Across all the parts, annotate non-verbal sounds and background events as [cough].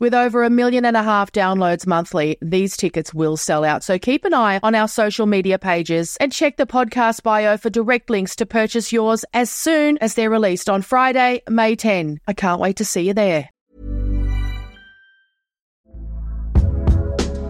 With over a million and a half downloads monthly, these tickets will sell out. So keep an eye on our social media pages and check the podcast bio for direct links to purchase yours as soon as they're released on Friday, May 10. I can't wait to see you there.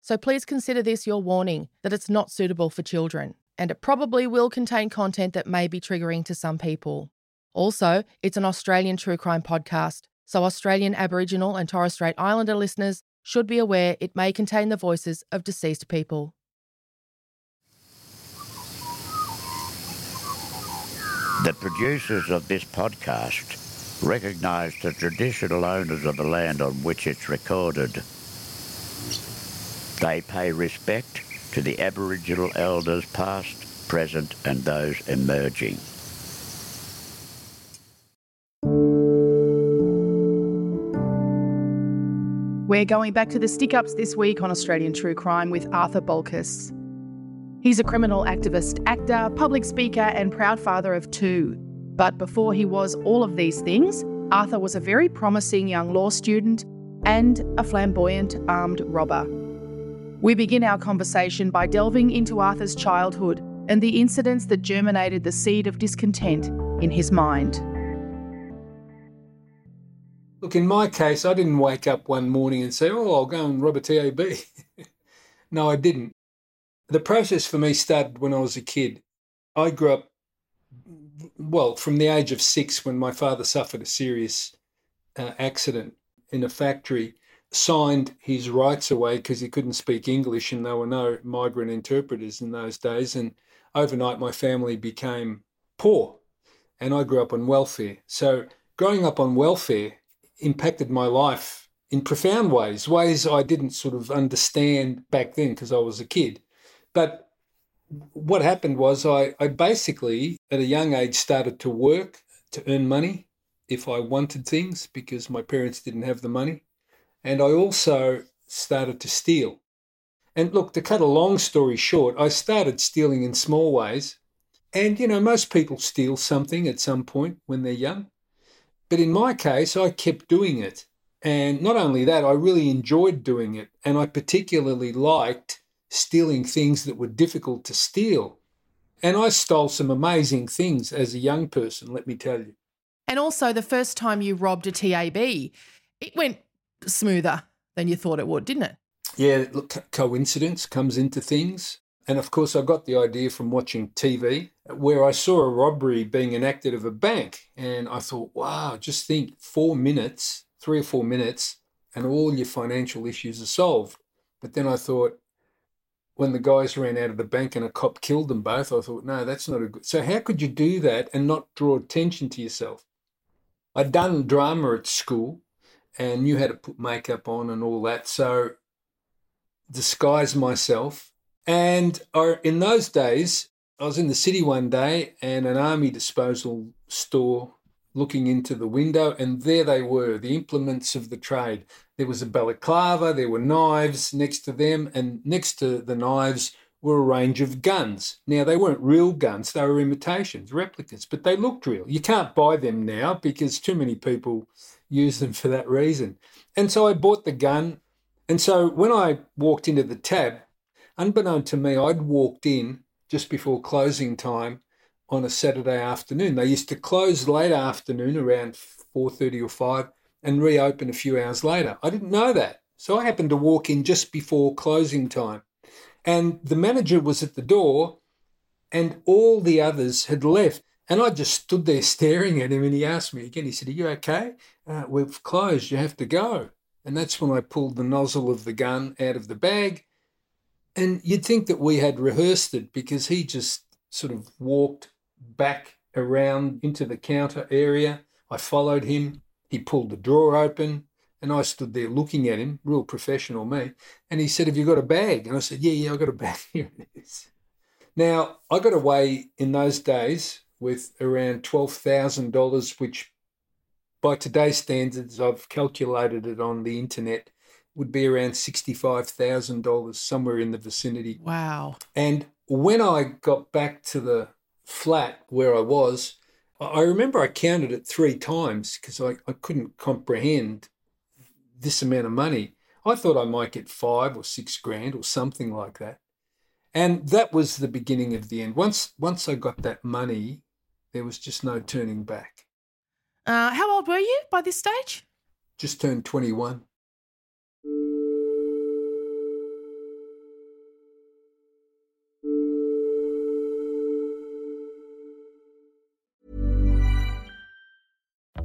So please consider this your warning that it's not suitable for children, and it probably will contain content that may be triggering to some people. Also, it's an Australian true crime podcast, so Australian Aboriginal and Torres Strait Islander listeners should be aware it may contain the voices of deceased people. The producers of this podcast recognise the traditional owners of the land on which it's recorded. They pay respect to the Aboriginal elders past, present and those emerging. We're going back to the stick ups this week on Australian True Crime with Arthur Bolkas. He's a criminal activist, actor, public speaker, and proud father of two. But before he was all of these things, Arthur was a very promising young law student and a flamboyant armed robber. We begin our conversation by delving into Arthur's childhood and the incidents that germinated the seed of discontent in his mind. Look, in my case, I didn't wake up one morning and say, oh, I'll go and rob a TAB. [laughs] no, I didn't. The process for me started when I was a kid. I grew up, well, from the age of six when my father suffered a serious uh, accident in a factory, signed his rights away because he couldn't speak English and there were no migrant interpreters in those days. And overnight, my family became poor and I grew up on welfare. So, growing up on welfare, impacted my life in profound ways, ways I didn't sort of understand back then because I was a kid. But what happened was I, I basically, at a young age, started to work to earn money if I wanted things because my parents didn't have the money. And I also started to steal. And look, to cut a long story short, I started stealing in small ways. And, you know, most people steal something at some point when they're young. But in my case, I kept doing it. And not only that, I really enjoyed doing it. And I particularly liked stealing things that were difficult to steal. And I stole some amazing things as a young person, let me tell you. And also, the first time you robbed a TAB, it went smoother than you thought it would, didn't it? Yeah, look, coincidence comes into things. And of course, I got the idea from watching TV where I saw a robbery being enacted of a bank. And I thought, wow, just think four minutes, three or four minutes, and all your financial issues are solved. But then I thought, when the guys ran out of the bank and a cop killed them both, I thought, no, that's not a good. So, how could you do that and not draw attention to yourself? I'd done drama at school and knew how to put makeup on and all that. So, disguise myself. And in those days, I was in the city one day and an army disposal store looking into the window, and there they were, the implements of the trade. There was a balaclava, there were knives next to them, and next to the knives were a range of guns. Now, they weren't real guns, they were imitations, replicas, but they looked real. You can't buy them now because too many people use them for that reason. And so I bought the gun. And so when I walked into the tab, unbeknown to me, I'd walked in just before closing time on a Saturday afternoon. They used to close late afternoon around 4:30 or 5 and reopen a few hours later. I didn't know that. So I happened to walk in just before closing time. And the manager was at the door and all the others had left. And I just stood there staring at him and he asked me again, he said, Are you okay? Uh, we've closed, you have to go. And that's when I pulled the nozzle of the gun out of the bag. And you'd think that we had rehearsed it because he just sort of walked back around into the counter area. I followed him. He pulled the drawer open and I stood there looking at him, real professional me. And he said, Have you got a bag? And I said, Yeah, yeah, I got a bag. [laughs] Here it is. Now, I got away in those days with around $12,000, which by today's standards, I've calculated it on the internet, would be around $65,000, somewhere in the vicinity. Wow. And when I got back to the flat where I was, I remember I counted it three times because I, I couldn't comprehend this amount of money. I thought I might get five or six grand or something like that. And that was the beginning of the end. Once once I got that money, there was just no turning back. Uh, how old were you by this stage? Just turned 21.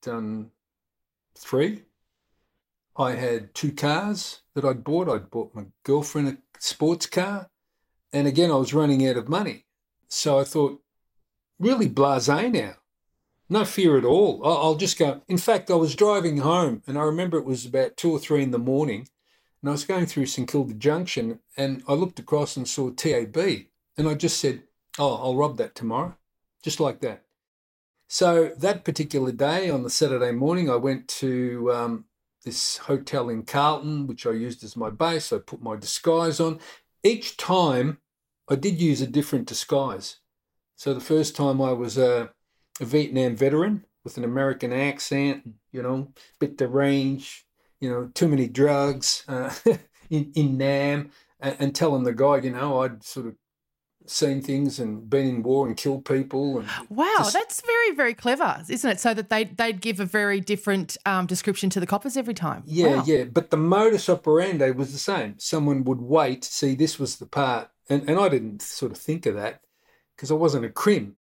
done three. I had two cars that I'd bought. I'd bought my girlfriend a sports car. And again, I was running out of money. So I thought, really blase now. No fear at all. I'll just go. In fact, I was driving home and I remember it was about two or three in the morning. And I was going through St Kilda Junction and I looked across and saw TAB. And I just said, oh, I'll rob that tomorrow. Just like that. So that particular day on the Saturday morning, I went to um, this hotel in Carlton, which I used as my base. I put my disguise on. Each time, I did use a different disguise. So the first time I was a, a Vietnam veteran with an American accent, you know, bit deranged, you know, too many drugs uh, [laughs] in, in Nam, and, and telling the guy, you know, I'd sort of seen things and been in war and killed people. And wow, just, that's very, very clever, isn't it? So that they they'd give a very different um, description to the coppers every time. Yeah, wow. yeah. But the modus operandi was the same. Someone would wait, see this was the part, and, and I didn't sort of think of that because I wasn't a crim.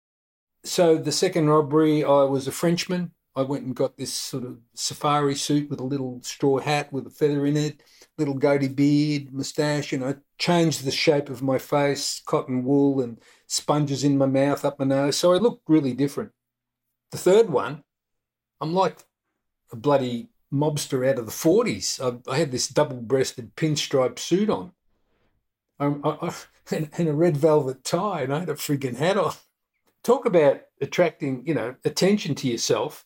So the second robbery, I was a Frenchman. I went and got this sort of safari suit with a little straw hat with a feather in it, little goatee beard, moustache, and I changed the shape of my face, cotton wool and sponges in my mouth, up my nose. So I looked really different. The third one, I'm like a bloody mobster out of the 40s. I, I had this double breasted pinstripe suit on um, I, I, [laughs] and, and a red velvet tie, and I had a friggin' hat on. Talk about attracting, you know, attention to yourself.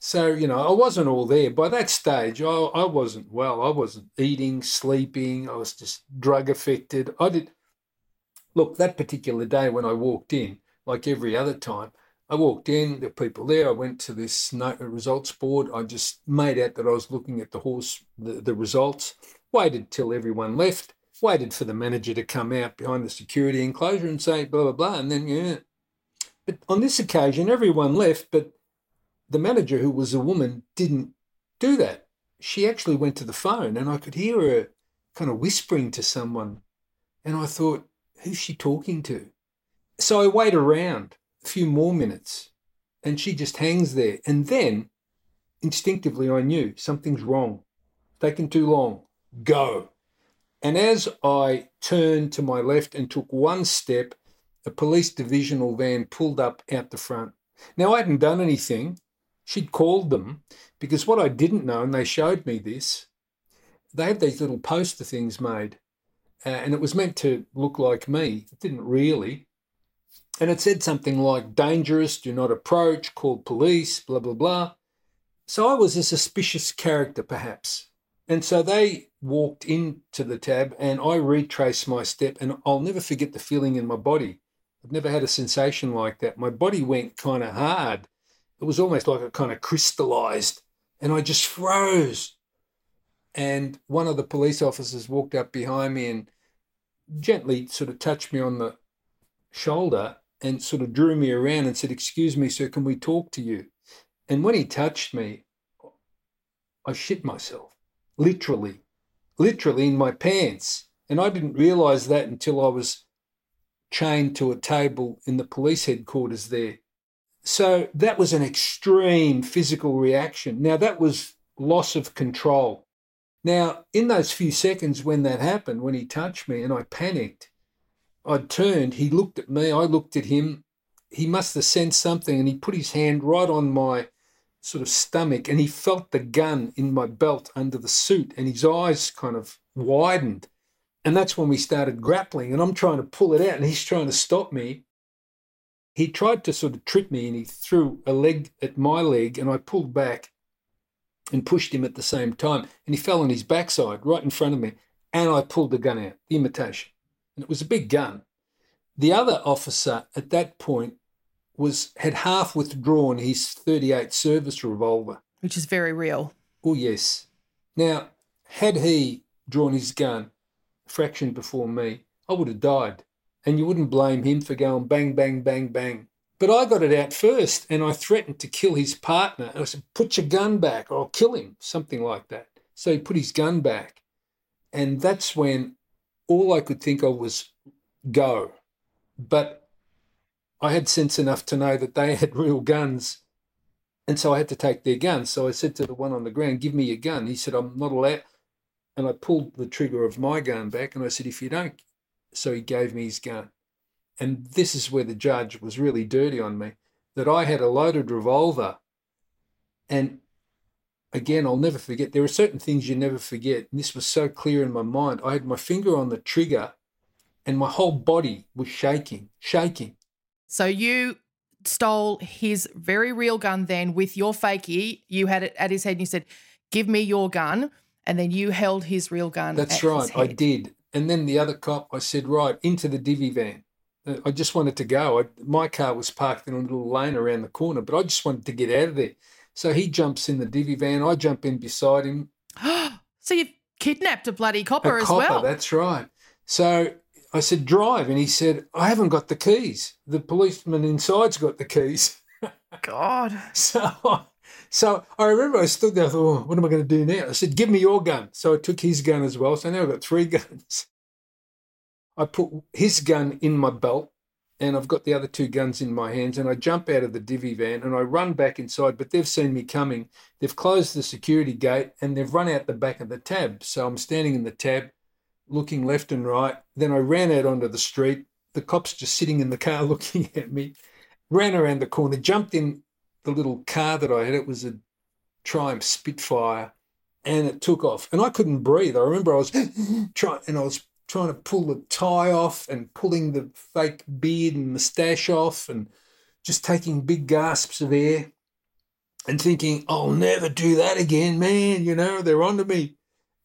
So, you know, I wasn't all there. By that stage, I, I wasn't well. I wasn't eating, sleeping. I was just drug affected. I did. Look, that particular day when I walked in, like every other time, I walked in, there were people there. I went to this uh, results board. I just made out that I was looking at the horse, the, the results, waited till everyone left, waited for the manager to come out behind the security enclosure and say blah, blah, blah. And then, yeah. But on this occasion, everyone left, but the manager, who was a woman, didn't do that. She actually went to the phone and I could hear her kind of whispering to someone. And I thought, who's she talking to? So I wait around a few more minutes and she just hangs there. And then instinctively I knew something's wrong. Taking too long. Go. And as I turned to my left and took one step, a police divisional van pulled up out the front. Now, I hadn't done anything. She'd called them because what I didn't know, and they showed me this, they had these little poster things made, uh, and it was meant to look like me. It didn't really. And it said something like dangerous, do not approach, call police, blah, blah, blah. So I was a suspicious character, perhaps. And so they walked into the tab, and I retraced my step, and I'll never forget the feeling in my body. I've never had a sensation like that. My body went kind of hard. It was almost like it kind of crystallized, and I just froze. And one of the police officers walked up behind me and gently sort of touched me on the shoulder and sort of drew me around and said, Excuse me, sir, can we talk to you? And when he touched me, I shit myself, literally, literally in my pants. And I didn't realize that until I was chained to a table in the police headquarters there. So that was an extreme physical reaction. Now, that was loss of control. Now, in those few seconds when that happened, when he touched me and I panicked, I turned, he looked at me, I looked at him. He must have sensed something and he put his hand right on my sort of stomach and he felt the gun in my belt under the suit and his eyes kind of widened. And that's when we started grappling and I'm trying to pull it out and he's trying to stop me. He tried to sort of trip me and he threw a leg at my leg and I pulled back and pushed him at the same time. And he fell on his backside right in front of me. And I pulled the gun out, the imitation. And it was a big gun. The other officer at that point was had half withdrawn his 38 service revolver. Which is very real. Oh, yes. Now, had he drawn his gun a fraction before me, I would have died. And you wouldn't blame him for going bang, bang, bang, bang. But I got it out first and I threatened to kill his partner. I said, Put your gun back or I'll kill him, something like that. So he put his gun back. And that's when all I could think of was go. But I had sense enough to know that they [laughs] had real guns. And so I had to take their guns. So I said to the one on the ground, Give me your gun. He said, I'm not allowed. And I pulled the trigger of my gun back and I said, If you don't. So he gave me his gun. And this is where the judge was really dirty on me that I had a loaded revolver. And again, I'll never forget. There are certain things you never forget. And this was so clear in my mind. I had my finger on the trigger and my whole body was shaking, shaking. So you stole his very real gun then with your fakie. You had it at his head and you said, Give me your gun. And then you held his real gun. That's right, I did. And then the other cop, I said, Right, into the divvy van. Uh, I just wanted to go. I, my car was parked in a little lane around the corner, but I just wanted to get out of there. So he jumps in the divvy van. I jump in beside him. [gasps] so you've kidnapped a bloody copper a as copper, well. That's right. So I said, drive. And he said, I haven't got the keys. The policeman inside's got the keys. [laughs] God. So, so I remember I stood there, I thought, oh, what am I going to do now? I said, give me your gun. So I took his gun as well. So now I've got three [laughs] guns. I put his gun in my belt and I've got the other two guns in my hands and I jump out of the divvy van and I run back inside, but they've seen me coming. They've closed the security gate and they've run out the back of the tab. So I'm standing in the tab looking left and right. Then I ran out onto the street. The cops just sitting in the car [laughs] looking at me. Ran around the corner, jumped in the little car that I had. It was a Triumph Spitfire, and it took off. And I couldn't breathe. I remember I was [gasps] trying, and I was trying to pull the tie off and pulling the fake beard and moustache off, and just taking big gasps of air, and thinking, "I'll never do that again, man." You know, they're onto me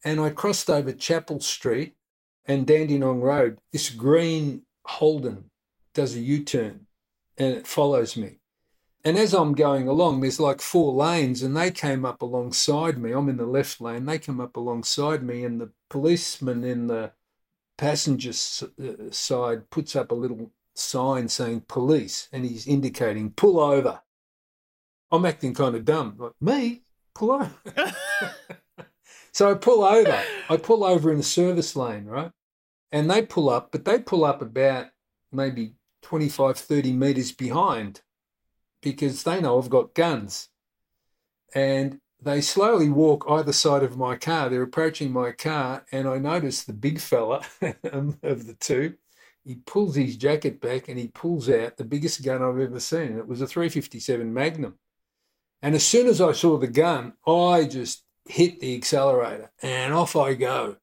and I crossed over Chapel Street and Dandenong Road. This green Holden does a U turn and it follows me. And as I'm going along, there's like four lanes, and they came up alongside me. I'm in the left lane, they come up alongside me, and the policeman in the passenger uh, side puts up a little sign saying police, and he's indicating pull over. I'm acting kind of dumb, like me, pull over. [laughs] So I pull over. I pull over in the service lane, right? And they pull up, but they pull up about maybe 25, 30 meters behind because they know I've got guns. And they slowly walk either side of my car. They're approaching my car, and I notice the big fella [laughs] um, of the two. He pulls his jacket back and he pulls out the biggest gun I've ever seen. It was a 357 Magnum. And as soon as I saw the gun, I just hit the accelerator and off I go.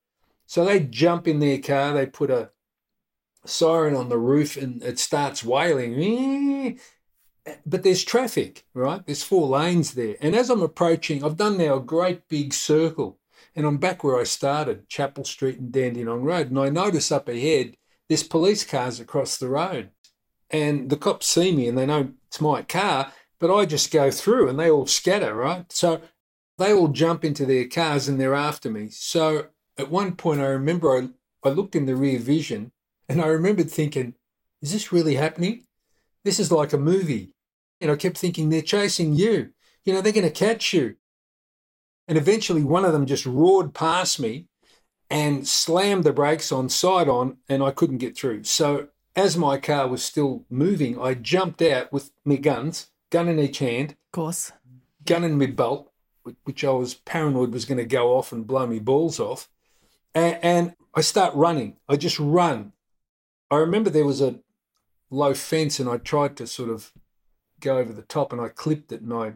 So they jump in their car, they put a siren on the roof and it starts wailing. But there's traffic, right? There's four lanes there. And as I'm approaching, I've done now a great big circle and I'm back where I started, Chapel Street and Dandenong Road. And I notice up ahead, there's police cars across the road. And the cops see me and they know it's my car, but I just go through and they all scatter, right? So they all jump into their cars and they're after me. So at one point, I remember I, I looked in the rear vision and I remembered thinking, is this really happening? This is like a movie. And I kept thinking, they're chasing you. You know, they're going to catch you. And eventually, one of them just roared past me and slammed the brakes on, side on, and I couldn't get through. So, as my car was still moving, I jumped out with my guns, gun in each hand. Of course. Gun in my belt, which I was paranoid was going to go off and blow me balls off. And, and I start running. I just run. I remember there was a low fence and I tried to sort of go over the top and I clipped it and I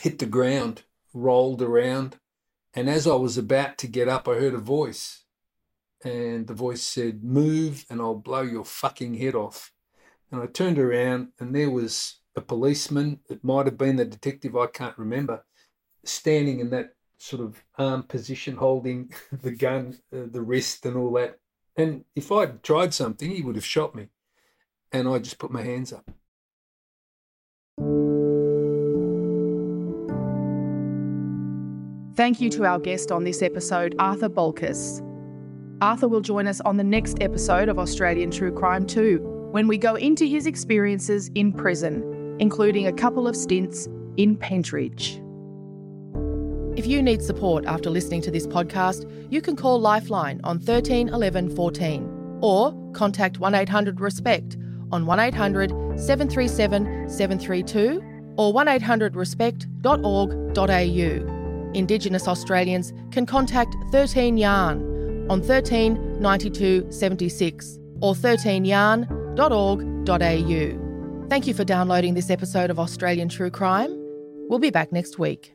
hit the ground, rolled around. And as I was about to get up, I heard a voice. And the voice said, Move and I'll blow your fucking head off. And I turned around and there was a policeman. It might have been the detective, I can't remember standing in that sort of arm position, holding [laughs] the gun, uh, the wrist, and all that. And if I'd tried something, he would have shot me. And I just put my hands up. Thank you to our guest on this episode, Arthur Bolkas. Arthur will join us on the next episode of Australian True Crime 2 when we go into his experiences in prison, including a couple of stints in Pentridge. If you need support after listening to this podcast, you can call Lifeline on 13 11 14 or contact 1 800 RESPECT on 1 800 737 732 or 1800 respect.org.au. Indigenous Australians can contact 13 Yarn on 13 92 76 or 13yarn.org.au. Thank you for downloading this episode of Australian True Crime. We'll be back next week.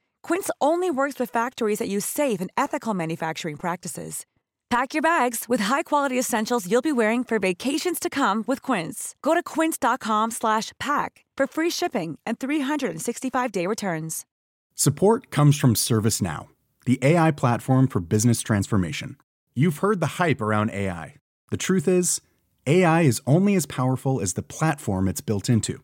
Quince only works with factories that use safe and ethical manufacturing practices. Pack your bags with high-quality essentials you'll be wearing for vacations to come with Quince. Go to quince.com/pack for free shipping and 365-day returns. Support comes from ServiceNow, the AI platform for business transformation. You've heard the hype around AI. The truth is, AI is only as powerful as the platform it's built into.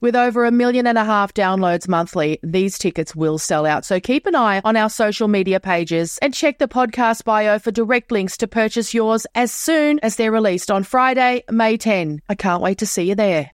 With over a million and a half downloads monthly, these tickets will sell out. So keep an eye on our social media pages and check the podcast bio for direct links to purchase yours as soon as they're released on Friday, May 10. I can't wait to see you there.